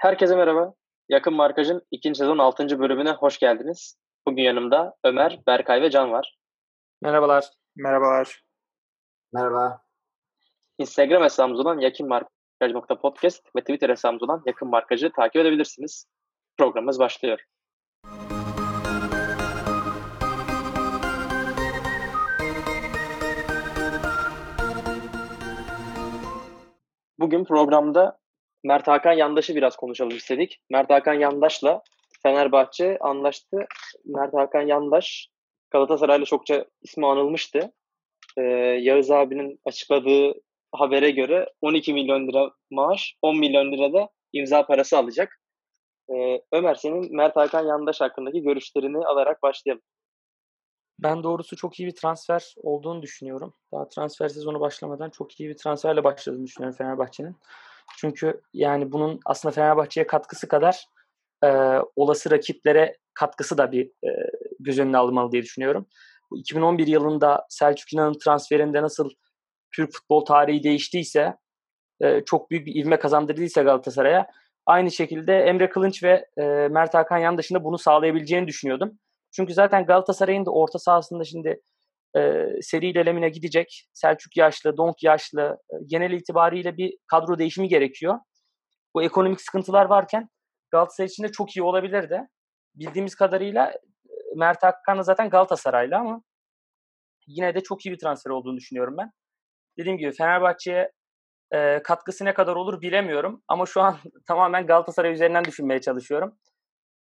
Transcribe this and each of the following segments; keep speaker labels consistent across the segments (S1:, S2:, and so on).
S1: Herkese merhaba. Yakın Markaj'ın ikinci sezon 6. bölümüne hoş geldiniz. Bugün yanımda Ömer, Berkay ve Can var.
S2: Merhabalar.
S3: Merhabalar.
S4: Merhaba.
S1: Instagram hesabımız olan yakınmarkaj.podcast ve Twitter hesabımız olan Yakın Markaj'ı takip edebilirsiniz. Programımız başlıyor. Bugün programda Mert Hakan Yandaş'ı biraz konuşalım istedik. Mert Hakan Yandaş'la Fenerbahçe anlaştı. Mert Hakan Yandaş Galatasaray'la çokça ismi anılmıştı. Ee, Yağız abinin açıkladığı habere göre 12 milyon lira maaş, 10 milyon lira da imza parası alacak. Ee, Ömer senin Mert Hakan Yandaş hakkındaki görüşlerini alarak başlayalım.
S2: Ben doğrusu çok iyi bir transfer olduğunu düşünüyorum. Daha transfer sezonu başlamadan çok iyi bir transferle başladığını düşünüyorum Fenerbahçe'nin. Çünkü yani bunun aslında Fenerbahçe'ye katkısı kadar e, olası rakiplere katkısı da bir e, göz önüne alınmalı diye düşünüyorum. Bu 2011 yılında Selçuk İnan'ın transferinde nasıl Türk futbol tarihi değiştiyse, e, çok büyük bir ivme kazandırdıysa Galatasaray'a, aynı şekilde Emre Kılınç ve e, Mert Hakan Yandaş'ın bunu sağlayabileceğini düşünüyordum. Çünkü zaten Galatasaray'ın da orta sahasında şimdi e, seri ilerlemine gidecek. Selçuk yaşlı, Donk yaşlı. E, genel itibariyle bir kadro değişimi gerekiyor. Bu ekonomik sıkıntılar varken Galatasaray için de çok iyi olabilirdi. Bildiğimiz kadarıyla Mert Hakan zaten Galatasaraylı ama yine de çok iyi bir transfer olduğunu düşünüyorum ben. Dediğim gibi Fenerbahçe'ye e, katkısı ne kadar olur bilemiyorum. Ama şu an tamamen Galatasaray üzerinden düşünmeye çalışıyorum.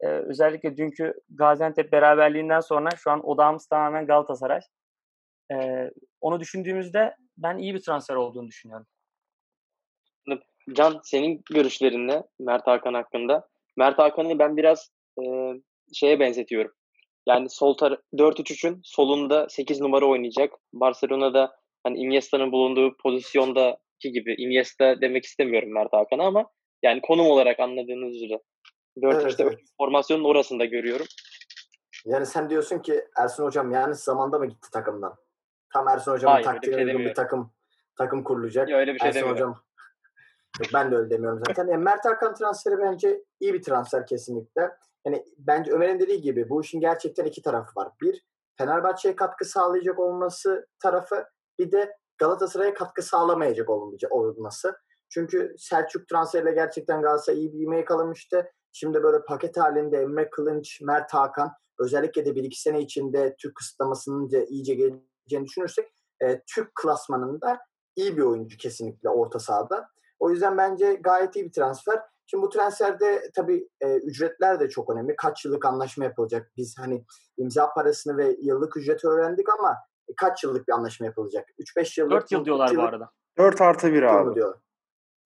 S2: E, özellikle dünkü Gaziantep beraberliğinden sonra şu an odağımız tamamen Galatasaray. E, onu düşündüğümüzde ben iyi bir transfer olduğunu düşünüyorum.
S1: Can senin görüşlerin ne Mert Hakan hakkında? Mert Hakan'ı ben biraz e, şeye benzetiyorum. Yani sol tar 4-3-3'ün solunda 8 numara oynayacak. Barcelona'da hani Iniesta'nın bulunduğu pozisyondaki gibi Iniesta demek istemiyorum Mert Hakan'a ama yani konum olarak anladığınız üzere 4 evet, evet. formasyonun orasında görüyorum.
S4: Yani sen diyorsun ki Ersun Hocam yani zamanda mı gitti takımdan? Tam Ersun Hocam'ın Hayır, taktiğine şey uygun bir takım takım kurulacak.
S1: Ya öyle bir şey Ersun
S4: demiyorum. Hocam ben de öyle demiyorum zaten. Yani Mert Hakan transferi bence iyi bir transfer kesinlikle. Yani bence Ömer'in dediği gibi bu işin gerçekten iki tarafı var. Bir, Fenerbahçe'ye katkı sağlayacak olması tarafı bir de Galatasaray'a katkı sağlamayacak olması. Çünkü Selçuk transferiyle gerçekten Galatasaray iyi bir yemeği yakalamıştı. Şimdi böyle paket halinde Emre Kılınç, Mert Hakan özellikle de bir iki sene içinde Türk kısıtlamasının iyice geleceğini düşünürsek e, Türk klasmanında iyi bir oyuncu kesinlikle orta sahada. O yüzden bence gayet iyi bir transfer. Şimdi bu transferde tabii e, ücretler de çok önemli. Kaç yıllık anlaşma yapılacak? Biz hani imza parasını ve yıllık ücreti öğrendik ama e, kaç yıllık bir anlaşma yapılacak? 3-5 yıllık.
S2: 4 yıl diyorlar yıllık, bu arada.
S3: 4 artı 1 abi. Diyorlar.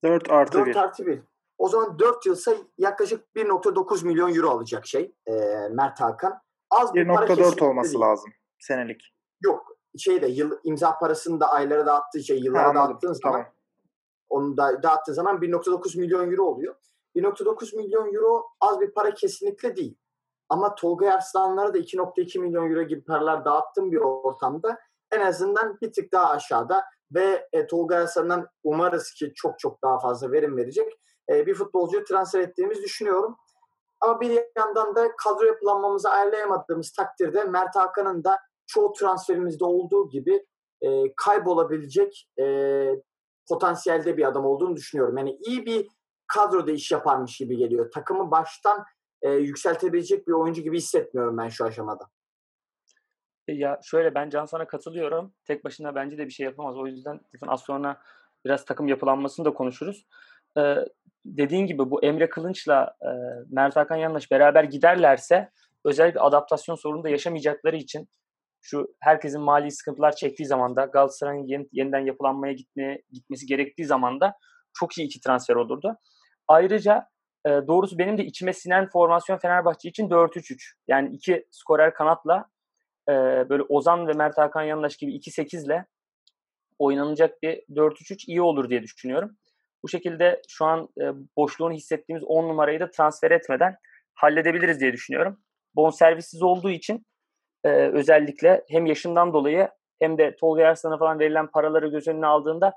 S3: 4 artı 4 1. 4
S4: artı 1. O zaman 4 yılsa yaklaşık 1.9 milyon euro alacak şey e, Mert Hakan.
S3: Az bir 1.4 olması değil. lazım senelik.
S4: Yok şeyde yıl imza parasını da aylara dağıttığı şey yıllara ha, dağıttığın zaman tamam. onu da dağıttığı zaman 1.9 milyon euro oluyor. 1.9 milyon euro az bir para kesinlikle değil. Ama Tolga Arslanlara da 2.2 milyon euro gibi paralar dağıttığım bir ortamda en azından bir tık daha aşağıda ve e, Tolga Arslan'dan umarız ki çok çok daha fazla verim verecek e, bir futbolcuyu transfer ettiğimizi düşünüyorum. Ama bir yandan da kadro yapılanmamızı ayarlayamadığımız takdirde Mert Hakan'ın da çoğu transferimizde olduğu gibi e, kaybolabilecek e, potansiyelde bir adam olduğunu düşünüyorum. Yani iyi bir kadroda iş yaparmış gibi geliyor. Takımı baştan e, yükseltebilecek bir oyuncu gibi hissetmiyorum ben şu aşamada.
S2: E, ya şöyle ben Can sana katılıyorum. Tek başına bence de bir şey yapamaz. O yüzden az sonra biraz takım yapılanmasını da konuşuruz. Ee, dediğin gibi bu Emre Kılınç'la e, Mert Hakan Yanlış beraber giderlerse özellikle adaptasyon sorunu da yaşamayacakları için şu herkesin mali sıkıntılar çektiği zaman da Galatasaray'ın yeni, yeniden yapılanmaya gitmeye, gitmesi gerektiği zaman da çok iyi iki transfer olurdu. Ayrıca e, doğrusu benim de içime sinen formasyon Fenerbahçe için 4-3-3. Yani iki skorer kanatla e, böyle Ozan ve Mert Hakan Yandaş gibi 2-8 ile oynanacak bir 4-3-3 iyi olur diye düşünüyorum. Bu şekilde şu an e, boşluğunu hissettiğimiz 10 numarayı da transfer etmeden halledebiliriz diye düşünüyorum. Bon servissiz olduğu için e, özellikle hem yaşından dolayı hem de Tolga Arslan'a falan verilen paraları göz önüne aldığında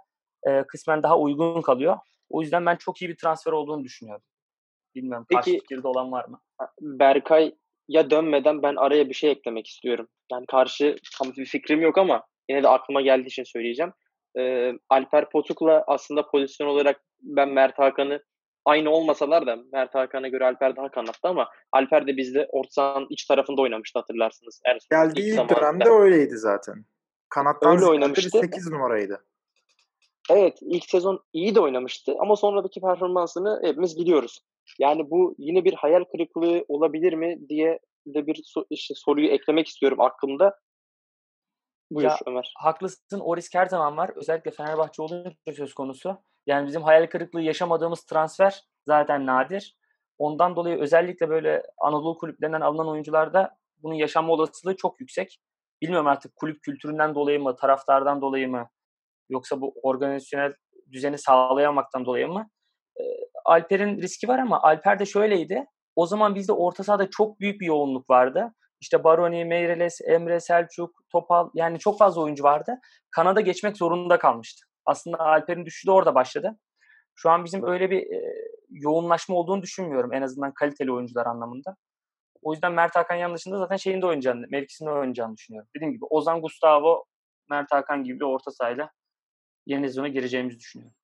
S2: e, kısmen daha uygun kalıyor. O yüzden ben çok iyi bir transfer olduğunu düşünüyorum. Bilmiyorum.
S1: Peki-
S2: Karşı fikirde olan var mı?
S1: Berkay'a dönmeden ben araya bir şey eklemek istiyorum. Yani karşı tam bir fikrim yok ama yine de aklıma geldiği için söyleyeceğim. Ee, Alper Potuk'la aslında pozisyon olarak ben Mert Hakan'ı aynı olmasalar da Mert Hakan'a göre Alper daha kanattı ama Alper de bizde orta sahanın iç tarafında oynamıştı hatırlarsınız. Ersun
S3: Geldiği
S1: ilk
S3: dönemde öyleydi zaten. Kanattan
S1: Öyle oynamıştı.
S3: 8 numaraydı.
S1: Evet ilk sezon iyi de oynamıştı ama sonraki performansını hepimiz biliyoruz. Yani bu yine bir hayal kırıklığı olabilir mi diye de bir so- işte soruyu eklemek istiyorum aklımda. Buyur
S2: Ya,
S1: Ömer.
S2: Haklısın o risk her zaman var. Özellikle Fenerbahçe olunca söz konusu. Yani bizim hayal kırıklığı yaşamadığımız transfer zaten nadir. Ondan dolayı özellikle böyle Anadolu kulüplerinden alınan oyuncularda bunun yaşanma olasılığı çok yüksek. Bilmiyorum artık kulüp kültüründen dolayı mı, taraftardan dolayı mı yoksa bu organizasyonel düzeni sağlayamaktan dolayı mı? Alper'in riski var ama Alper de şöyleydi. O zaman bizde orta sahada çok büyük bir yoğunluk vardı. İşte Baroni, Meireles, Emre, Selçuk, Topal yani çok fazla oyuncu vardı. Kanada geçmek zorunda kalmıştı. Aslında Alper'in düşüşü de orada başladı. Şu an bizim öyle bir e, yoğunlaşma olduğunu düşünmüyorum en azından kaliteli oyuncular anlamında. O yüzden Mert Hakan yan dışında zaten şeyinde oynayacağını, mevkisinde oynayacağını düşünüyorum. Dediğim gibi Ozan Gustavo, Mert Hakan gibi bir orta sahayla yeni sezona gireceğimizi düşünüyorum.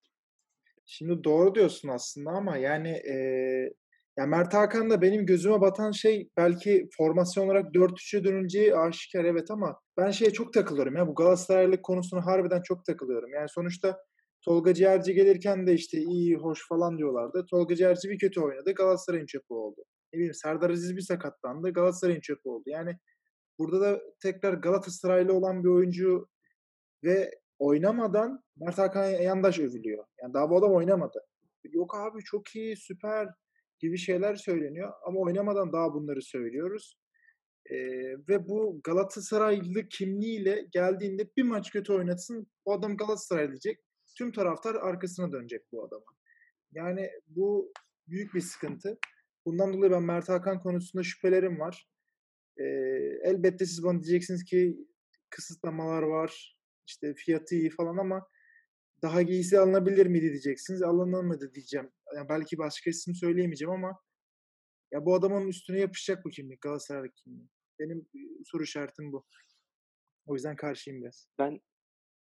S3: Şimdi doğru diyorsun aslında ama yani eee ya Mert Hakan'da benim gözüme batan şey belki formasyon olarak 4-3'e dönüleceği aşikar evet ama ben şeye çok takılıyorum ya bu Galatasaraylık konusuna harbiden çok takılıyorum. Yani sonuçta Tolga Ciğerci gelirken de işte iyi hoş falan diyorlardı. Tolga Ciğerci bir kötü oynadı Galatasaray'ın çöpü oldu. Ne bileyim Serdar Aziz bir sakatlandı Galatasaray'ın çöpü oldu. Yani burada da tekrar Galatasaraylı olan bir oyuncu ve oynamadan Mert Hakan Yandaş övülüyor. Yani daha bu adam oynamadı. Yok abi çok iyi, süper gibi şeyler söyleniyor ama oynamadan daha bunları söylüyoruz. Ee, ve bu Galatasaraylı kimliğiyle geldiğinde bir maç kötü oynatsın o adam Galatasaray diyecek. Tüm taraftar arkasına dönecek bu adama. Yani bu büyük bir sıkıntı. Bundan dolayı ben Mert Hakan konusunda şüphelerim var. Ee, elbette siz bana diyeceksiniz ki kısıtlamalar var, işte fiyatı iyi falan ama daha iyisi alınabilir miydi diyeceksiniz. Alınamadı diyeceğim. Yani belki başka isim söyleyemeyeceğim ama ya bu adamın üstüne yapışacak bu kimlik. Galatasaray kimliği. Benim e, soru işaretim bu. O yüzden karşıyım biraz.
S1: Ben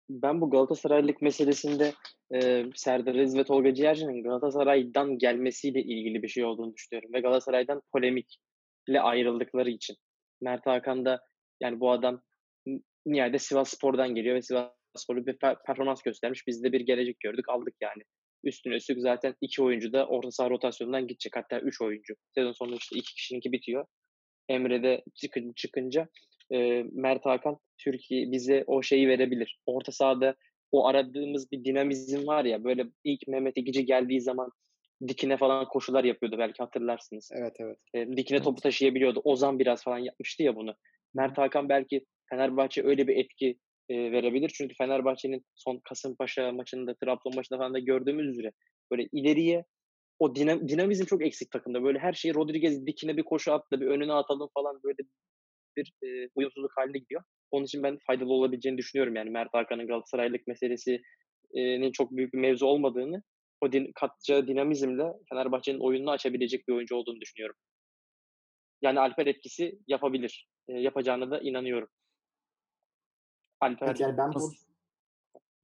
S1: ben bu Galatasaraylık meselesinde e, Serdar Aziz ve Tolga Ciğerci'nin Galatasaray'dan gelmesiyle ilgili bir şey olduğunu düşünüyorum. Ve Galatasaray'dan polemikle ayrıldıkları için. Mert Hakan da yani bu adam nihayet Sivas Spor'dan geliyor ve Sivas Spor'u bir per- performans göstermiş. Biz de bir gelecek gördük aldık yani. Üstüne üstlük zaten iki oyuncu da orta saha rotasyonundan gidecek. Hatta üç oyuncu. Sezon sonunda işte iki kişininki bitiyor. Emre'de çıkın, çıkınca e, Mert Hakan Türkiye bize o şeyi verebilir. Orta sahada o aradığımız bir dinamizm var ya böyle ilk Mehmet Ekici geldiği zaman dikine falan koşular yapıyordu belki hatırlarsınız.
S3: Evet evet.
S1: E, dikine topu taşıyabiliyordu. Ozan biraz falan yapmıştı ya bunu. Mert Hakan belki Fenerbahçe öyle bir etki e, verebilir. Çünkü Fenerbahçe'nin son Kasımpaşa maçında, Trabzon maçında falan da gördüğümüz üzere böyle ileriye o dinam, dinamizm çok eksik takımda. Böyle her şeyi Rodriguez dikine bir koşu atla, bir önüne atalım falan böyle bir e, uyumsuzluk haline gidiyor. Onun için ben faydalı olabileceğini düşünüyorum. Yani Mert Hakan'ın Galatasaraylık meselesinin çok büyük bir mevzu olmadığını, o din, katacağı dinamizmle Fenerbahçe'nin oyununu açabilecek bir oyuncu olduğunu düşünüyorum. Yani Alper etkisi yapabilir. E, yapacağına da inanıyorum. Alper
S4: yani ben bu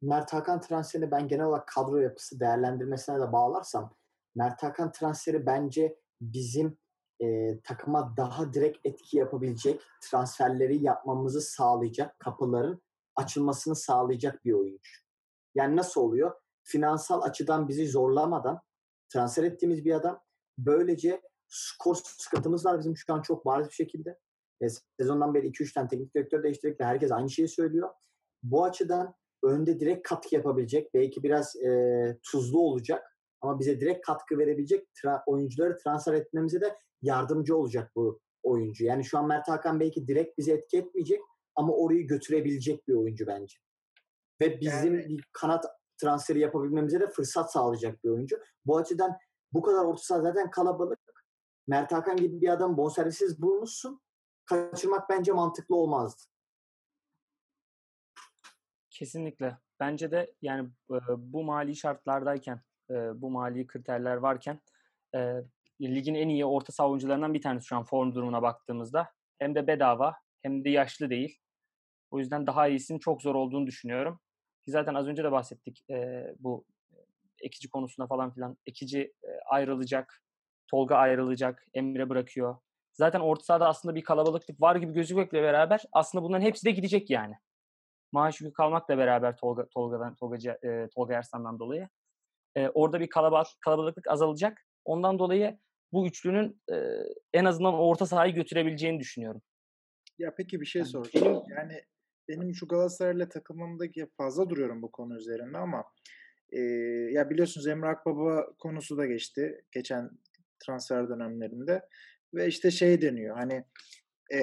S4: Mert Hakan transferini ben genel olarak kadro yapısı değerlendirmesine de bağlarsam Mert Hakan transferi bence bizim e, takıma daha direkt etki yapabilecek transferleri yapmamızı sağlayacak kapıların açılmasını sağlayacak bir oyuncu. Yani nasıl oluyor? Finansal açıdan bizi zorlamadan transfer ettiğimiz bir adam. Böylece skor sıkıntımız var bizim şu an çok bariz bir şekilde. E, sezondan beri 2-3 tane teknik direktör değiştirdik ve herkes aynı şeyi söylüyor. Bu açıdan önde direkt katkı yapabilecek, belki biraz e, tuzlu olacak ama bize direkt katkı verebilecek tra- oyuncuları transfer etmemize de yardımcı olacak bu oyuncu. Yani şu an Mert Hakan belki direkt bize etki etmeyecek ama orayı götürebilecek bir oyuncu bence. Ve bizim
S3: Yani-
S4: kanat transferi yapabilmemize de fırsat sağlayacak bir oyuncu. Bu açıdan bu kadar orta saha zaten kalabalık. Mert Hakan gibi bir adam bonservisiz bulmuşsun. Kaçırmak bence mantıklı olmazdı.
S2: Kesinlikle. Bence de yani bu mali şartlardayken, bu mali kriterler varken ligin en iyi orta saha oyuncularından bir tanesi şu an form durumuna baktığımızda. Hem de bedava hem de yaşlı değil. O yüzden daha iyisinin çok zor olduğunu düşünüyorum. Ki zaten az önce de bahsettik bu ekici konusunda falan filan. Ekici ayrılacak, Tolga ayrılacak, Emre bırakıyor. Zaten orta sahada aslında bir kalabalıklık var gibi gözükmekle beraber aslında bunların hepsi de gidecek yani. Maaş yükü kalmakla beraber Tolga, Tolga'dan, Tolgacı, e, Tolga Ersan'dan dolayı. E, orada bir kalabalık, kalabalıklık azalacak. Ondan dolayı bu üçlünün e, en azından orta sahayı götürebileceğini düşünüyorum.
S3: Ya peki bir şey soracağım. Yani benim şu Galatasaray'la takılmamdaki fazla duruyorum bu konu üzerinde ama e, ya biliyorsunuz Emre Akbaba konusu da geçti geçen transfer dönemlerinde ve işte şey deniyor hani e,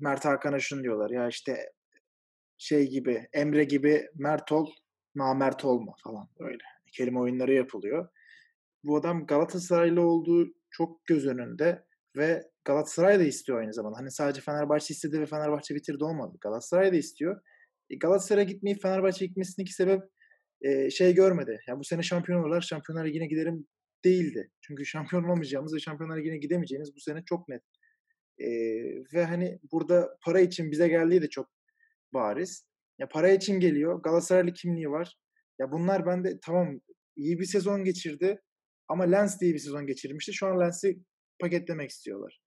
S3: Mert Hakan'a şunu diyorlar ya işte şey gibi Emre gibi Mert ol namert olma falan öyle kelime oyunları yapılıyor. Bu adam Galatasaraylı olduğu çok göz önünde ve Galatasaray da istiyor aynı zamanda. Hani sadece Fenerbahçe istedi ve Fenerbahçe bitirdi olmadı. Galatasaray da istiyor. E, Galatasaray'a gitmeyip Fenerbahçe'ye gitmesindeki sebep e, şey görmedi. Ya bu sene şampiyon olurlar, Şampiyonlar Ligi'ne giderim değildi. Çünkü şampiyon olamayacağımız ve Şampiyonlar Ligi'ne gidemeyeceğimiz bu sene çok net. E, ve hani burada para için bize geldiği de çok bariz. Ya para için geliyor. Galatasaraylı kimliği var. Ya bunlar bende tamam iyi bir sezon geçirdi ama Lens diye bir sezon geçirmişti. Şu an Lens'i paketlemek istiyorlar.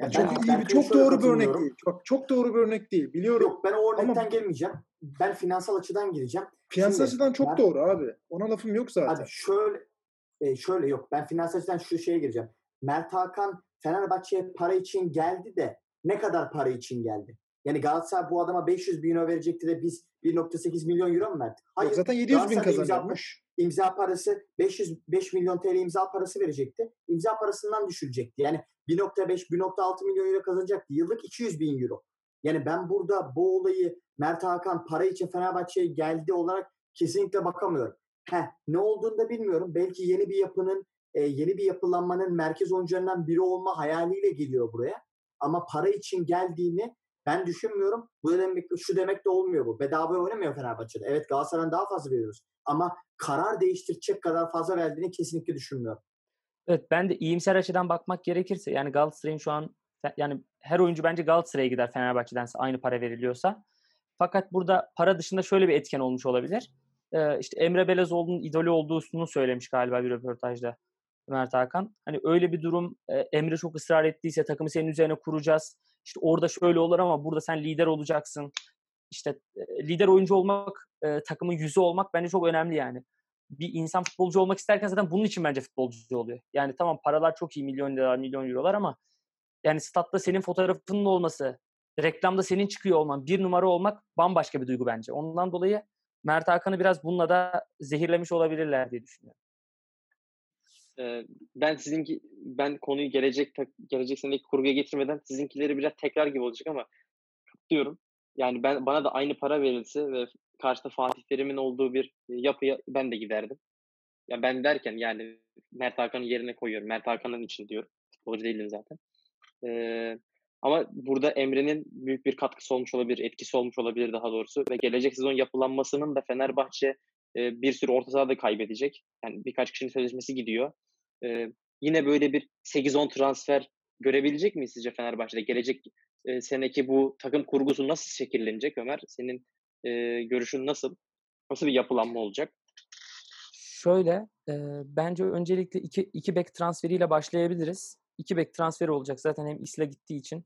S3: Yani ben, çok iyi bir, çok doğru bir örnek değil. Bak çok doğru bir örnek değil. Biliyorum.
S4: Yok ben o örnekten ama, gelmeyeceğim. Ben finansal açıdan gireceğim.
S3: Finansal Şimdi, açıdan çok ben, doğru abi. Ona lafım yok zaten. Abi
S4: şöyle e, şöyle yok. Ben finansal açıdan şu şeye gireceğim. Mert Hakan Fenerbahçe'ye para için geldi de ne kadar para için geldi? Yani Galatasaray bu adama 500 bin euro verecekti de biz 1.8 milyon euro mu verdik?
S3: Hayır. Yok, zaten 700 bin kazanıyormuş.
S4: Imza, imza parası 500 5 milyon TL imza parası verecekti. İmza parasından düşürecekti. Yani 1.5 1.6 milyon euro kazanacaktı. Yıllık 200 bin euro. Yani ben burada bu olayı Mert Hakan para için Fenerbahçe'ye geldi olarak kesinlikle bakamıyorum. Heh, ne olduğunu da bilmiyorum. Belki yeni bir yapının, e, yeni bir yapılanmanın merkez oyuncularından biri olma hayaliyle geliyor buraya. Ama para için geldiğini ben düşünmüyorum. Bu demek şu demek de olmuyor bu. Bedava oynamıyor Fenerbahçe'de. Evet Galatasaray'dan daha fazla veriyoruz. Ama karar değiştirecek kadar fazla verdiğini kesinlikle düşünmüyorum.
S2: Evet ben de iyimser açıdan bakmak gerekirse yani Galatasaray'ın şu an yani her oyuncu bence Galatasaray'a gider Fenerbahçe'den aynı para veriliyorsa. Fakat burada para dışında şöyle bir etken olmuş olabilir. Ee, işte Emre Belezoğlu'nun idolü olduğunu söylemiş galiba bir röportajda Mert Hakan. Hani öyle bir durum Emre çok ısrar ettiyse takımı senin üzerine kuracağız işte orada şöyle olur ama burada sen lider olacaksın. İşte lider oyuncu olmak, e, takımın yüzü olmak bence çok önemli yani. Bir insan futbolcu olmak isterken zaten bunun için bence futbolcu oluyor. Yani tamam paralar çok iyi milyon liralar, milyon eurolar ama yani statta senin fotoğrafının olması, reklamda senin çıkıyor olman, bir numara olmak bambaşka bir duygu bence. Ondan dolayı Mert Hakan'ı biraz bununla da zehirlemiş olabilirler diye düşünüyorum
S1: ben sizinki ben konuyu gelecek gelecek seneki kurguya getirmeden sizinkileri biraz tekrar gibi olacak ama katılıyorum. Yani ben bana da aynı para verilse ve karşıda Fatih Terim'in olduğu bir yapıya ben de giderdim. Ya ben derken yani Mert Hakan'ın yerine koyuyorum. Mert Hakan'ın için diyorum. Futbolcu değilim zaten. Ee, ama burada Emre'nin büyük bir katkısı olmuş olabilir, etkisi olmuş olabilir daha doğrusu. Ve gelecek sezon yapılanmasının da Fenerbahçe e, bir sürü orta sahada kaybedecek. Yani birkaç kişinin sözleşmesi gidiyor. E, yine böyle bir 8-10 transfer görebilecek miyiz sizce Fenerbahçe'de? Gelecek e, seneki bu takım kurgusu nasıl şekillenecek Ömer? Senin e, görüşün nasıl? Nasıl bir yapılanma olacak?
S2: Şöyle, e, bence öncelikle iki, iki bek transferiyle başlayabiliriz. İki bek transferi olacak zaten hem İsla gittiği için.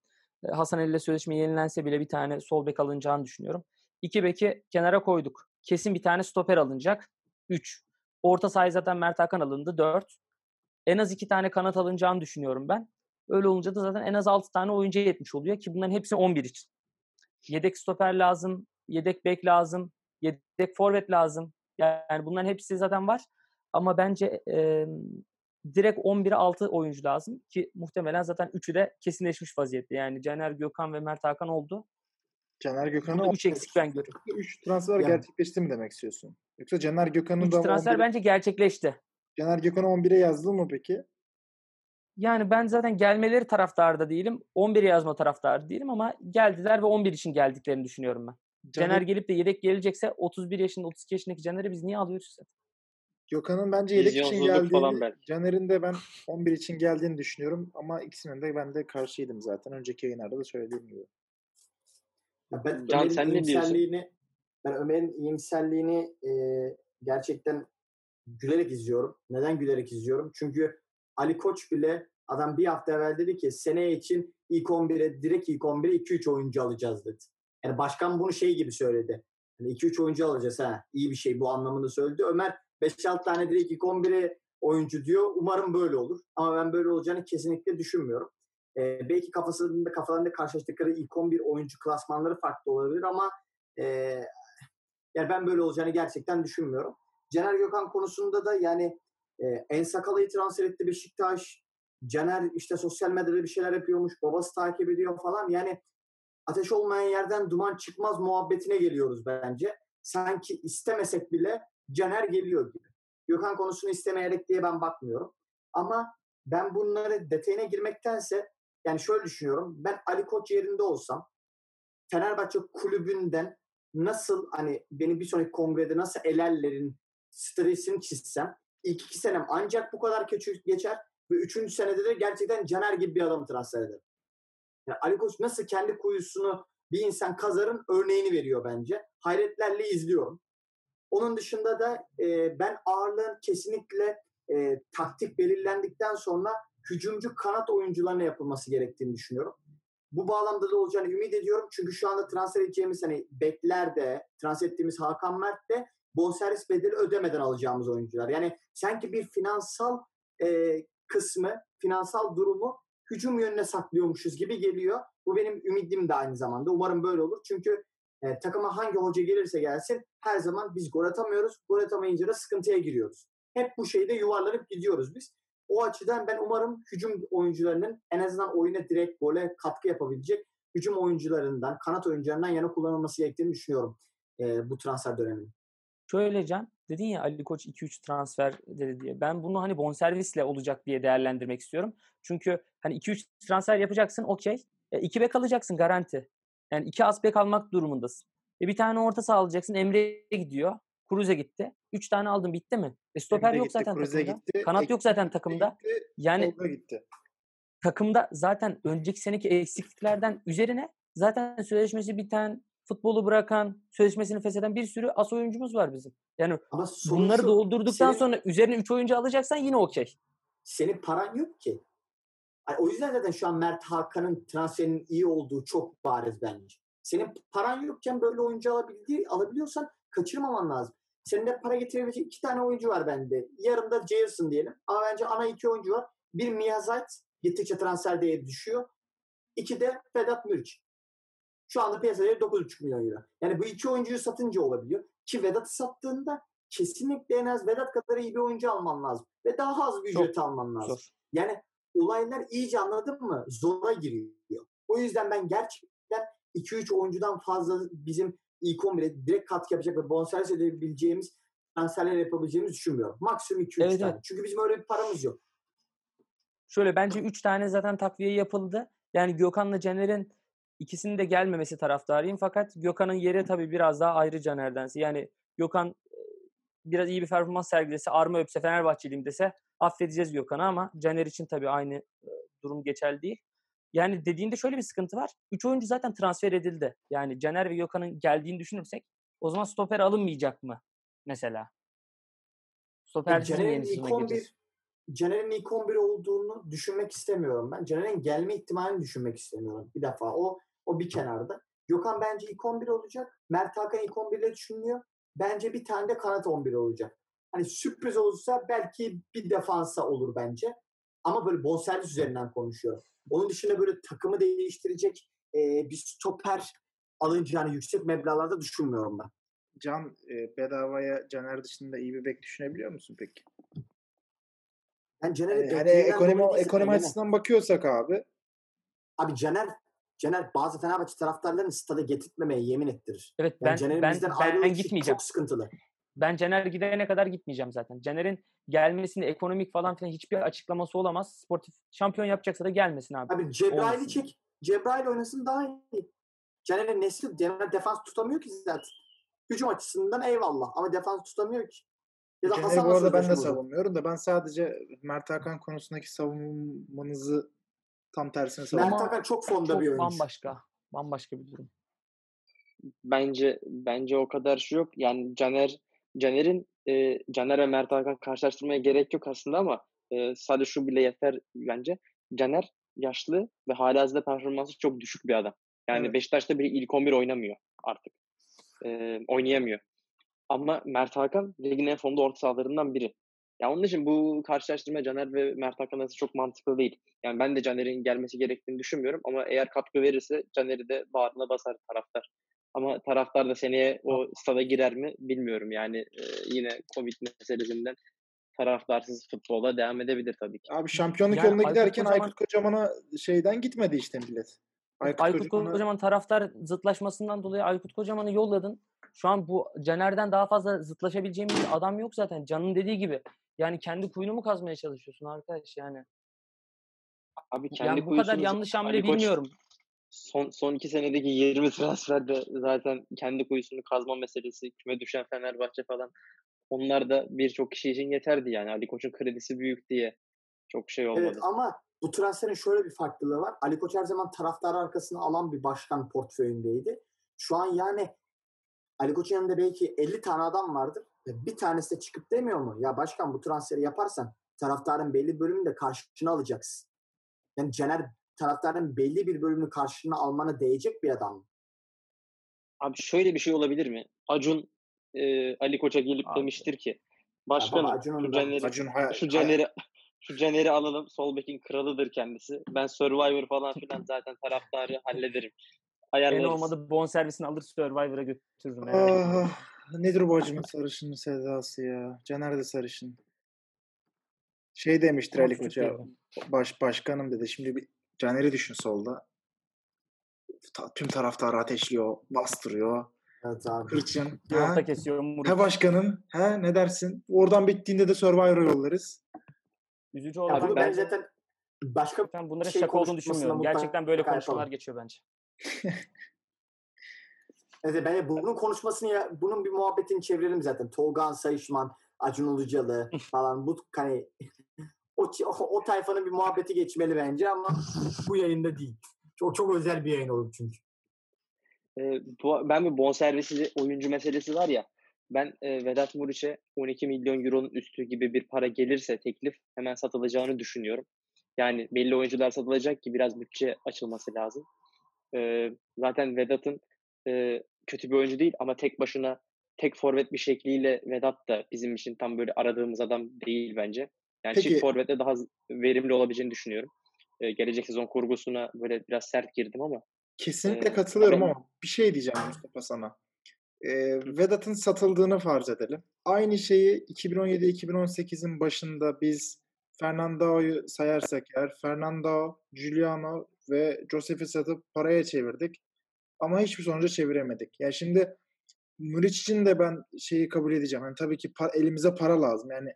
S2: Hasan Elle sözleşme yenilense bile bir tane sol bek alınacağını düşünüyorum. İki beki kenara koyduk. Kesin bir tane stoper alınacak. Üç. Orta sahaya zaten Mert Hakan alındı. Dört en az iki tane kanat alınacağını düşünüyorum ben. Öyle olunca da zaten en az altı tane oyuncu yetmiş oluyor ki bunların hepsi 11 için. Yedek stoper lazım, yedek bek lazım, yedek forvet lazım. Yani bunların hepsi zaten var. Ama bence e, direkt 11'e 6 oyuncu lazım ki muhtemelen zaten üçü de kesinleşmiş vaziyette. Yani Caner Gökhan ve Mert Hakan oldu.
S3: Caner Gökhan'ı
S2: 3 eksik ben görüyorum.
S3: 3 transfer yani. gerçekleşti mi demek istiyorsun? Yoksa Caner Gökhan'ın da
S2: transfer 11... bence gerçekleşti.
S3: Caner Gökhan'ı 11'e yazdı mı peki?
S2: Yani ben zaten gelmeleri taraftarda değilim. 11'e yazma taraftarı değilim ama geldiler ve 11 için geldiklerini düşünüyorum ben. Caner, Caner gelip de yedek gelecekse 31 yaşında 32 yaşındaki Caner'i biz niye alıyoruz zaten?
S3: Gökhan'ın bence yedek için
S1: falan
S3: geldiğini. Caner'in de ben 11 için geldiğini düşünüyorum ama ikisinin de ben de karşıydım zaten. Önceki yayınlarda da söylediğim gibi.
S4: Ya ben
S1: Can,
S4: Ömer'in
S1: sen ne diyorsun?
S4: Ben Ömer'in iyimserliğini e, gerçekten gülerek izliyorum. Neden gülerek izliyorum? Çünkü Ali Koç bile adam bir hafta evvel dedi ki seneye için ilk 11'e direkt ilk 11'e 2-3 oyuncu alacağız dedi. Yani başkan bunu şey gibi söyledi. Yani 2-3 oyuncu alacağız ha. İyi bir şey bu anlamını söyledi. Ömer 5-6 tane direkt ilk 11'e oyuncu diyor. Umarım böyle olur. Ama ben böyle olacağını kesinlikle düşünmüyorum. Ee, belki kafasında kafalarında karşılaştıkları ilk 11 oyuncu klasmanları farklı olabilir ama e, yani ben böyle olacağını gerçekten düşünmüyorum. Caner Gökhan konusunda da yani e, En Sakala'yı transfer etti Beşiktaş. Caner işte sosyal medyada bir şeyler yapıyormuş. Babası takip ediyor falan. Yani ateş olmayan yerden duman çıkmaz muhabbetine geliyoruz bence. Sanki istemesek bile Caner geliyor gibi. Gökhan konusunu istemeyerek diye ben bakmıyorum. Ama ben bunları detayına girmektense yani şöyle düşünüyorum. Ben Ali Koç yerinde olsam Fenerbahçe kulübünden nasıl hani beni bir sonraki kongrede nasıl elerlerin stresini çizsem ilk iki senem ancak bu kadar kötü geçer ve üçüncü senede de gerçekten Caner gibi bir adamı transfer ederim. Yani Ali Koç nasıl kendi kuyusunu bir insan kazarın örneğini veriyor bence. Hayretlerle izliyorum. Onun dışında da e, ben ağırlığın kesinlikle e, taktik belirlendikten sonra hücumcu kanat oyuncularına yapılması gerektiğini düşünüyorum. Bu bağlamda da olacağını ümit ediyorum. Çünkü şu anda transfer edeceğimiz hani bekler de, transfer ettiğimiz Hakan Mert de bonservis bedeli ödemeden alacağımız oyuncular. Yani sanki bir finansal e, kısmı, finansal durumu hücum yönüne saklıyormuşuz gibi geliyor. Bu benim ümidim de aynı zamanda. Umarım böyle olur. Çünkü e, takıma hangi hoca gelirse gelsin her zaman biz gol atamıyoruz. Gol atamayınca da sıkıntıya giriyoruz. Hep bu şeyde yuvarlanıp gidiyoruz biz. O açıdan ben umarım hücum oyuncularının en azından oyuna direkt gole katkı yapabilecek hücum oyuncularından, kanat oyuncularından yana kullanılması gerektiğini düşünüyorum e, bu transfer döneminde.
S2: Şöyle Can, dedin ya Ali Koç 2-3 transfer dedi diye. Ben bunu hani bonservisle olacak diye değerlendirmek istiyorum. Çünkü hani 2-3 transfer yapacaksın okey. 2 bek alacaksın garanti. Yani 2 as bek almak durumundasın. E bir tane orta saha alacaksın. Emre gidiyor. Kruz'e gitti. 3 tane aldın bitti mi? E stoper
S3: Emre
S2: yok
S3: gitti,
S2: zaten
S3: Kruz'e
S2: takımda.
S3: gitti,
S2: Kanat yok zaten takımda.
S3: Gitti,
S2: Yani
S3: gitti.
S2: takımda zaten önceki seneki eksikliklerden üzerine zaten sözleşmesi biten, futbolu bırakan, sözleşmesini fesheden bir sürü as oyuncumuz var bizim. Yani
S4: Ama
S2: bunları doldurduktan
S4: senin-
S2: sonra üzerine 3 oyuncu alacaksan yine okey.
S4: senin paran yok ki. Hani o yüzden zaten şu an Mert Hakan'ın transferinin iyi olduğu çok bariz bence. Senin paran yokken böyle oyuncu alabildiği, alabiliyorsan kaçırmaman lazım. Senin de para getirebilecek iki tane oyuncu var bende. Yarımda Jailson diyelim. Ama bence ana iki oyuncu var. Bir Mia Zayt gittikçe transfer değeri düşüyor. İki de Vedat Muriç. Şu anda piyasa değeri 9,5 milyon euro. Yani bu iki oyuncuyu satınca olabiliyor. Ki Vedat'ı sattığında kesinlikle en az Vedat kadar iyi bir oyuncu alman lazım. Ve daha az bir ücret alman lazım.
S2: Zor.
S4: Yani olaylar iyice anladın mı? Zora giriyor. O yüzden ben gerçekten 2-3 oyuncudan fazla bizim ilk 11'e direkt katkı yapacak ve bonservis edebileceğimiz transferler yapabileceğimizi düşünmüyorum. Maksimum 2-3
S2: Evet,
S4: tane.
S2: evet.
S4: Çünkü bizim öyle bir paramız yok.
S2: Şöyle bence 3 tane zaten takviye yapıldı. Yani Gökhan'la Caner'in ikisinin de gelmemesi taraftarıyım. Fakat Gökhan'ın yeri tabii biraz daha ayrı Caner'dense. Yani Gökhan e, biraz iyi bir performans sergilese, arma öpse, Fenerbahçeliyim dese affedeceğiz Gökhan'ı ama Caner için tabii aynı e, durum geçerli değil. Yani dediğinde şöyle bir sıkıntı var. 3 oyuncu zaten transfer edildi. Yani Caner ve Gökhan'ın geldiğini düşünürsek o zaman stoper alınmayacak mı mesela? Stopersiz mi
S4: Caner'in
S2: yeni
S4: ilk
S2: sezona
S4: 11
S2: gireceğiz?
S4: Caner'in ilk 11 olduğunu düşünmek istemiyorum ben. Caner'in gelme ihtimalini düşünmek istemiyorum. Bir defa o o bir kenarda. Gökhan bence ilk 11 olacak. Mert Hakan ilk 11 ile düşünülüyor. Bence bir tane de kanat 11 olacak. Hani sürpriz olursa belki bir defansa olur bence. Ama böyle bonservis üzerinden konuşuyorum. Onun dışında böyle takımı değiştirecek e, bir stoper alınacağını yüksek meblağlarda düşünmüyorum ben.
S3: Can e, bedavaya Caner dışında iyi bir bek düşünebiliyor musun peki?
S4: Ben Caner'i
S3: Yani, hani
S4: beklediğinden
S3: ekonomi, ekonomi açısından bakıyorsak abi
S4: Abi Caner Caner bazı Fenerbahçe taraftarlarını stada getirtmemeye yemin ettirir.
S2: Evet
S4: Yani
S2: ben
S4: Caner'in
S2: ben
S4: bizden
S2: ben
S4: ayrılışı
S2: gitmeyeceğim.
S4: çok sıkıntılı.
S2: Ben Caner gidene kadar gitmeyeceğim zaten. Caner'in gelmesinde ekonomik falan filan hiçbir açıklaması olamaz. Sportif şampiyon yapacaksa da gelmesin abi.
S4: Abi Cebrail'i
S2: Olmasın.
S4: çek. Cebrail oynasın daha iyi. Caner'in nesli Caner defans tutamıyor ki zaten. Hücum açısından eyvallah ama defans tutamıyor ki. Ya da
S3: Caner'i
S4: Hasan'la
S3: bu arada ben de savunmuyorum da ben sadece Mert Hakan konusundaki savunmanızı tam tersine
S4: Mert
S3: savunuyorum.
S2: Ama
S4: Hakan çok formda
S2: Çok
S4: bir oyuncu.
S2: bambaşka. Bambaşka bir durum.
S1: Bence bence o kadar şu yok. Yani Caner Caner'in e, Caner ve Mert Hakan karşılaştırmaya gerek yok aslında ama e, sadece şu bile yeter bence. Caner yaşlı ve halihazırda performansı çok düşük bir adam. Yani
S3: Evet.
S1: Beşiktaş'ta bir ilk 11 oynamıyor artık. E, oynayamıyor. Ama Mert Hakan ligin en formda orta sahalarından biri. Ya onun için bu karşılaştırma Caner ve Mert Hakan arasında çok mantıklı değil. Yani ben de Caner'in gelmesi gerektiğini düşünmüyorum ama eğer katkı verirse Caner'i de bağrına basar taraftar. Ama taraftar da seneye o stada girer mi bilmiyorum. Yani e, yine Covid meselesinden taraftarsız futbola devam edebilir tabii ki.
S3: Abi şampiyonluk
S2: Yani
S3: yoluna
S2: Aykut
S3: giderken
S2: Kocaman-
S3: Aykut Kocaman'a şeyden gitmedi işte millet.
S2: Aykut,
S3: Kocaman'a-
S2: Kocaman taraftar zıtlaşmasından dolayı Aykut Kocaman'ı yolladın. Şu an bu Caner'den daha fazla zıtlaşabileceğim bir adam yok zaten. Can'ın dediği gibi. Yani kendi kuyunu mu kazmaya çalışıyorsun arkadaş yani?
S1: Abi kendi
S2: Yani bu kadar yanlış hamle
S1: Ali Koç
S2: bilmiyorum.
S1: Son, son iki senedeki 20 transferde zaten kendi kuyusunu kazma meselesi, küme düşen Fenerbahçe falan onlar da birçok kişi için yeterdi yani. Ali Koç'un kredisi büyük diye çok şey olmadı.
S4: Evet ama bu transferin şöyle bir farklılığı var. Ali Koç her zaman taraftar arkasına alan bir başkan portföyündeydi. Şu an yani Ali Koç'un yanında belki 50 tane adam vardır. Ve bir tanesi de çıkıp demiyor mu? Ya başkan bu transferi yaparsan taraftarın belli bölümünü de karşına alacaksın. Yani Caner taraftarın belli bir bölümünü karşına almana değecek bir adam mı?
S1: Abi şöyle bir şey olabilir mi? Acun e, Ali Koç'a gelip
S2: Abi.
S1: demiştir ki başkanım
S4: Acun'un
S1: şu Caner'i,
S3: Acun hay-
S1: şu
S3: hay-
S1: Caner'i şu Caner'i alalım. Sol bekin kralıdır kendisi. Ben Survivor falan filan zaten taraftarı hallederim. Ayarlarız.
S2: olmadı bon servisini alır Survivor'a götürürüm. merak etme.
S3: Ah, nedir bu acının sarışının sedası ya? Caner de sarışın. Şey demiştir Ali Koç'a. Baş, başkanım dedi. Şimdi bir Caner'i düşün solda. Ta- tüm taraftarı ateşliyor, bastırıyor.
S4: Evet abi.
S3: Kırçın.
S2: Orta kesiyor. Murit.
S3: He başkanım. He ne dersin? Oradan bittiğinde de Survivor'a yollarız.
S2: Üzücü oldu.
S4: bunu
S1: ben-
S4: zaten başka
S2: Ben bunların
S4: şey
S2: şaka olduğunu düşünmüyorum. Gerçekten böyle konuşmalar geçiyor bence.
S4: Evet, ben bunun konuşmasını ya, bunun bir muhabbetini çevirelim zaten. Tolga Sayışman, Acun Ilıcalı falan bu hani o, o, o tayfanın bir muhabbeti geçmeli bence ama bu yayında değil. Çok çok özel bir yayın olur çünkü.
S1: E, bu, ben bir bonservisli oyuncu meselesi var ya. Ben e, Vedat Muriç'e 12 milyon euronun üstü gibi bir para gelirse teklif hemen satılacağını düşünüyorum. Yani belli oyuncular satılacak ki biraz bütçe açılması lazım. E, zaten Vedat'ın e, kötü bir oyuncu değil ama tek başına tek forvet bir şekliyle Vedat da bizim için tam böyle aradığımız adam değil bence. Yani
S3: Peki-
S1: çift forvetle daha verimli olabileceğini düşünüyorum. E, gelecek sezon kurgusuna böyle biraz sert girdim ama
S3: Kesinlikle
S1: Ee,
S3: katılıyorum ama bir şey diyeceğim Mustafa sana. Ee, Vedat'ın satıldığını farz edelim. Aynı şeyi 2017-2018'in başında biz Fernando'yu sayarsak eğer Fernando, Giuliano ve Josef'i satıp paraya çevirdik. Ama hiçbir sonuca çeviremedik. Yani şimdi Muric için de ben şeyi kabul edeceğim. Yani tabii ki pa- elimize para lazım. Yani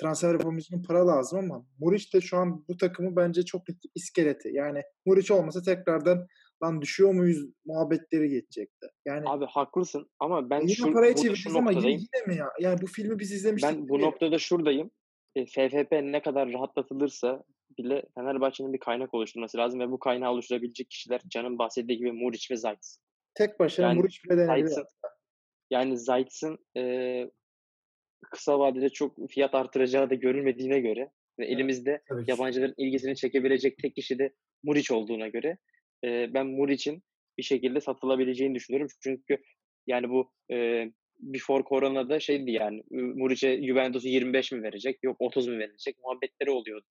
S3: transfer yapmamız için para lazım ama Muric de şu an bu takımı bence çok iskeleti. Yani Muric olmasa tekrardan lan düşüyor muyuz muhabbetleri geçecekti. Yani
S1: Abi haklısın ama ben
S3: yine
S1: şu,
S3: paraya
S1: şu
S3: ama yine, yine mi ya? Yani bu filmi biz izlemiştik.
S1: Ben bu noktada şuradayım. E, FFP ne kadar rahatlatılırsa bile Fenerbahçe'nin bir kaynak oluşturması lazım ve bu kaynağı oluşturabilecek kişiler Can'ın bahsettiği gibi Muriç ve Zayt.
S3: Tek başına
S1: Yani
S3: Muric bile denebilir.
S1: Yani Zayt'sın e, kısa vadede çok fiyat artıracağı da görülmediğine göre ve elimizde
S4: Tabii ki.
S1: yabancıların ilgisini çekebilecek tek kişi de Muriç olduğuna göre e, ben Muriç'in bir şekilde satılabileceğini düşünüyorum. Çünkü yani bu e, before Corona'da şeydi yani Muriç'e Juventus'u 25 mi verecek yok 30 mu verecek muhabbetleri oluyordu.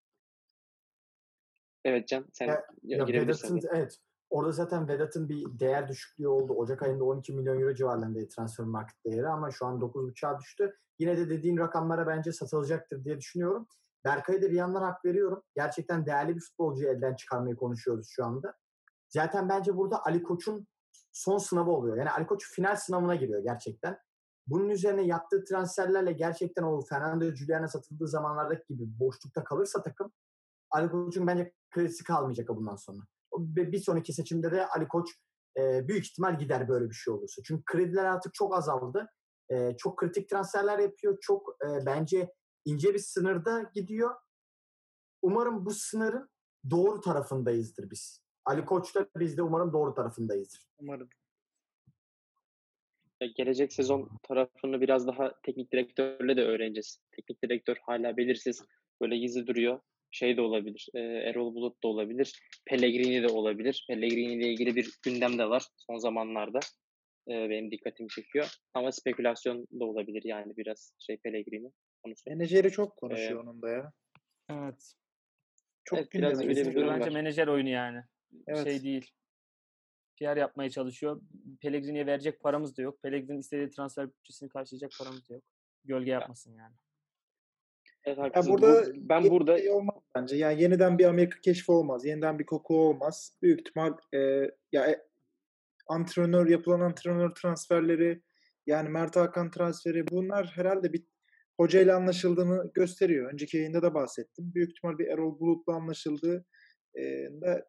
S1: Evet Can sen
S4: Ya-
S1: ya, girebilirsin.
S4: Evet. Orada zaten Vedat'ın bir değer düşüklüğü oldu. Ocak ayında 12 milyon euro civarlarında transfer market değeri ama şu an 9.5'a düştü. Yine de dediğin rakamlara bence satılacaktır diye düşünüyorum. Berkay'a da bir yandan hak veriyorum. Gerçekten değerli bir futbolcuyu elden çıkarmayı konuşuyoruz şu anda. Zaten bence burada Ali Koç'un son sınavı oluyor. Yani Ali Koç final sınavına giriyor gerçekten. Bunun üzerine yaptığı transferlerle gerçekten o Fernando Giuliano satıldığı zamanlardaki gibi boşlukta kalırsa takım Ali Koç'un bence kredisi kalmayacak bundan sonra. Bir sonraki seçimde de Ali Koç e, büyük ihtimal gider böyle bir şey olursa. Çünkü krediler artık çok azaldı. E, çok kritik transferler yapıyor. Çok e, bence ince bir sınırda gidiyor. Umarım bu sınırın doğru tarafındayızdır biz. Ali Koç da biz de umarım doğru tarafındayızdır.
S3: Umarım.
S1: Gelecek sezon tarafını biraz daha teknik direktörle de öğreneceğiz. Teknik direktör hala belirsiz. Böyle gizli duruyor. Şey de olabilir. E, Erol Bulut da olabilir. Pellegrini de olabilir. Pellegrini ile ilgili bir gündem de var son zamanlarda. E, benim dikkatimi çekiyor. Ama spekülasyon da olabilir yani biraz şey Pellegrini konusu.
S3: Menajeri çok konuşuyor onun da ya.
S2: Evet.
S3: Çok
S1: Evet, biraz öyle bir durum
S2: Bence
S1: var.
S2: menajer oyunu yani.
S3: Evet.
S2: Şey değil. PR yapmaya çalışıyor. Pellegrini'ye verecek paramız da yok. Pellegrini istediği transfer bütçesini karşılayacak paramız da yok. Gölge yapmasın yani.
S1: Evet, haklısın.
S3: burada
S1: Bu- ben burada
S3: şey olmaz bence. Yani yeniden bir Amerika keşfi olmaz. Yeniden bir koku olmaz. Büyük ihtimal e, ya e, antrenör yapılan antrenör transferleri yani Mert Hakan transferi bunlar herhalde bir hocayla anlaşıldığını gösteriyor. Önceki yayında da bahsettim. Büyük ihtimal bir Erol Bulut'la anlaşıldığı e, da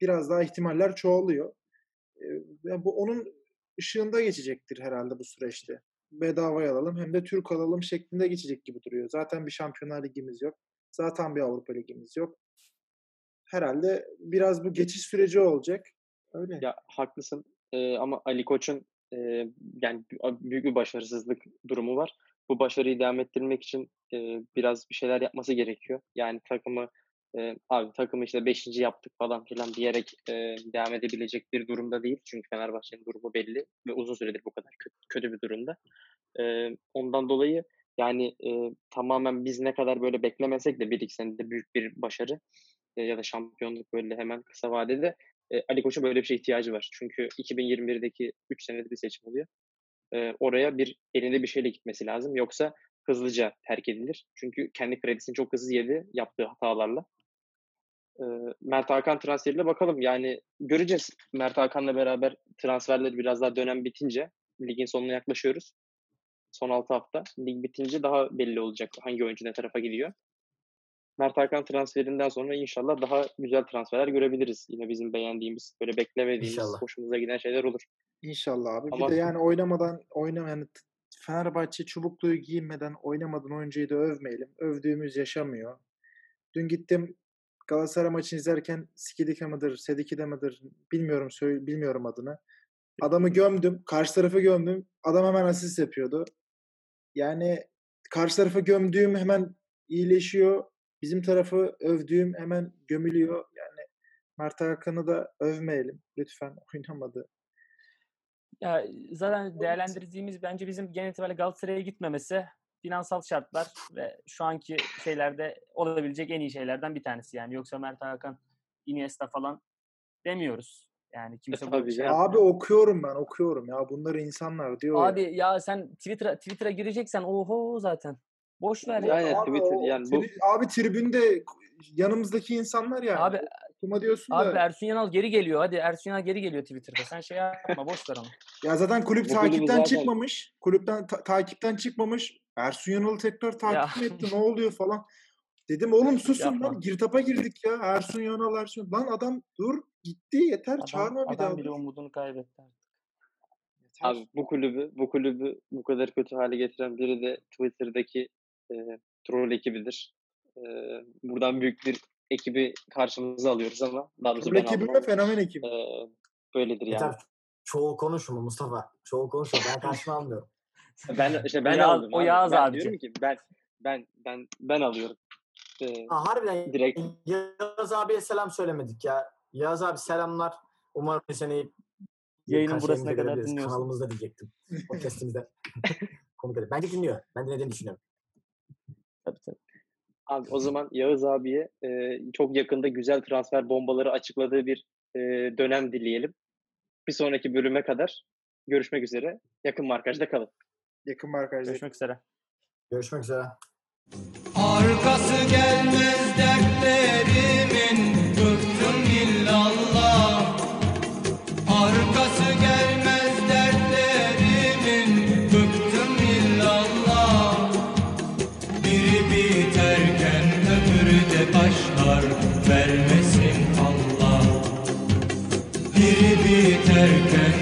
S3: biraz daha ihtimaller çoğalıyor. E, yani bu onun ışığında geçecektir herhalde bu süreçte. Bedavaya alalım hem de Türk alalım şeklinde geçecek gibi duruyor. Zaten bir Şampiyonlar Ligimiz yok. Zaten bir Avrupa Ligimiz yok. Herhalde biraz bu geçiş süreci olacak. Öyle.
S1: Ya haklısın Ee, ama Ali Koç'un e, yani büyük bir başarısızlık durumu var. Bu başarıyı devam ettirmek için e, biraz bir şeyler yapması gerekiyor. Yani takımı e, abi takımı işte 5. yaptık falan filan diyerek e, devam edebilecek bir durumda değil. Çünkü Fenerbahçe'nin durumu belli ve uzun süredir bu kadar kötü, kötü bir durumda. E, ondan dolayı yani e, tamamen biz ne kadar böyle beklemesek de bir iki senede büyük bir başarı e, ya da şampiyonluk böyle hemen kısa vadede e, Ali Koç'un böyle bir şeye ihtiyacı var. Çünkü 2021'deki 3 senede bir seçim oluyor. E, oraya bir elinde bir şeyle gitmesi lazım. Yoksa hızlıca terk edilir. Çünkü kendi kredisini çok hızlı yedi yaptığı hatalarla. E, Mert Hakan transferiyle bakalım. Yani göreceğiz. Mert Hakan'la beraber transferleri biraz daha dönem bitince ligin sonuna yaklaşıyoruz. Son 6 hafta. Lig bitince daha belli olacak hangi oyuncu ne tarafa gidiyor. Mert Hakan transferinden sonra inşallah daha güzel transferler görebiliriz. Yine bizim beğendiğimiz, böyle beklemediğimiz,
S4: İnşallah.
S1: hoşumuza giden şeyler olur.
S3: İnşallah abi.
S1: Ama-
S3: Bir de yani oynamadan oynam yani Fenerbahçe çubukluğu giyinmeden oynamadan oyuncuyu da övmeyelim. Övdüğümüz yaşamıyor. Dün gittim Galatasaray maçını izlerken Skidika mıdır, Sedikide mıdır bilmiyorum söyle, bilmiyorum adını. Adamı gömdüm. Karşı tarafı gömdüm. Adam hemen asist yapıyordu. Yani karşı tarafı gömdüğüm hemen iyileşiyor. Bizim tarafı övdüğüm hemen gömülüyor. Yani Mert Hakan'ı da övmeyelim. Lütfen oynamadı.
S2: Ya zaten değerlendirdiğimiz bence bizim genel itibariyle Galatasaray'a gitmemesi finansal şartlar ve şu anki şeylerde olabilecek en iyi şeylerden bir tanesi yani. Yoksa Mert Hakan, Iniesta falan demiyoruz. Yani kimse
S1: tabii
S2: bu şey.
S3: Abi okuyorum ben okuyorum ya bunları insanlar diyor ya.
S2: Abi ya sen Twitter'a Twitter'a gireceksen oho zaten. Boş ver ya.
S1: Aynen,
S3: Abi,
S1: Twitter
S3: o
S1: yani bu-
S3: tri- abi tribünde yanımızdaki insanlar yani.
S2: Abi
S3: Okuma diyorsun
S2: abi
S3: da.
S2: Ersun Yanal geri geliyor. Hadi Ersun Yanal geri geliyor Twitter'da. Sen şey yapma boş ver onu.
S3: Ya zaten kulüp
S1: Bu
S3: takipten
S1: zaten-
S3: çıkmamış. Kulüpten ta- takipten çıkmamış. Ersun Yanal'ı tekrar takip mi etti ne oluyor falan. Dedim oğlum susun
S2: Yapma.
S3: lan girdapa girdik ya. Ersun Yanal Ersun. Lan adam dur gitti yeter
S2: Adam,
S3: çağırma bir
S2: adam
S3: daha.
S2: bile
S3: dur.
S2: umudunu kaybetti. artık.
S3: Yeter.
S1: Abi bu kulübü bu kulübü bu kadar kötü hale getiren biri de Twitter'daki e, troll ekibidir. E, buradan büyük bir ekibi karşımıza alıyoruz ama daha doğrusu ben
S3: ekibi mi
S1: almam.
S3: fenomen ekibi?
S1: E, böyledir yani.
S4: Yeter. Çoğul konuşma Mustafa. Çoğul konuşma. Ben karşıma almıyorum.
S1: Ben işte ben
S2: Yağız-
S1: aldım.
S2: o
S1: abi.
S2: Yağız
S1: ben
S2: abici.
S1: diyorum ki ben ben ben ben alıyorum. E,
S4: Ha, harbiden
S1: Direkt.
S4: Yağız abiye selam söylemedik ya. Yağız abi selamlar. Umarım seni
S2: Yayının burasına kadar dinliyorsun.
S4: Kanalımızda diyecektim. Podcast'imizde. Konuk edin. Bence dinliyor. Ben dinlediğini düşünüyorum.
S2: Tabii tabii.
S1: Abi o zaman Yağız abiye e, çok yakında güzel transfer bombaları açıkladığı bir e, dönem dileyelim. Bir sonraki bölüme kadar görüşmek üzere. Yakın markajda kalın.
S3: Yakın markajda.
S2: Görüşmek üzere.
S4: Görüşmek üzere.
S5: Arkası gelmez dertlerimin Bıktım illallah Arkası gelmez dertlerimin Bıktım illallah Biri biterken öbürü de başlar Vermesin Allah Biri biterken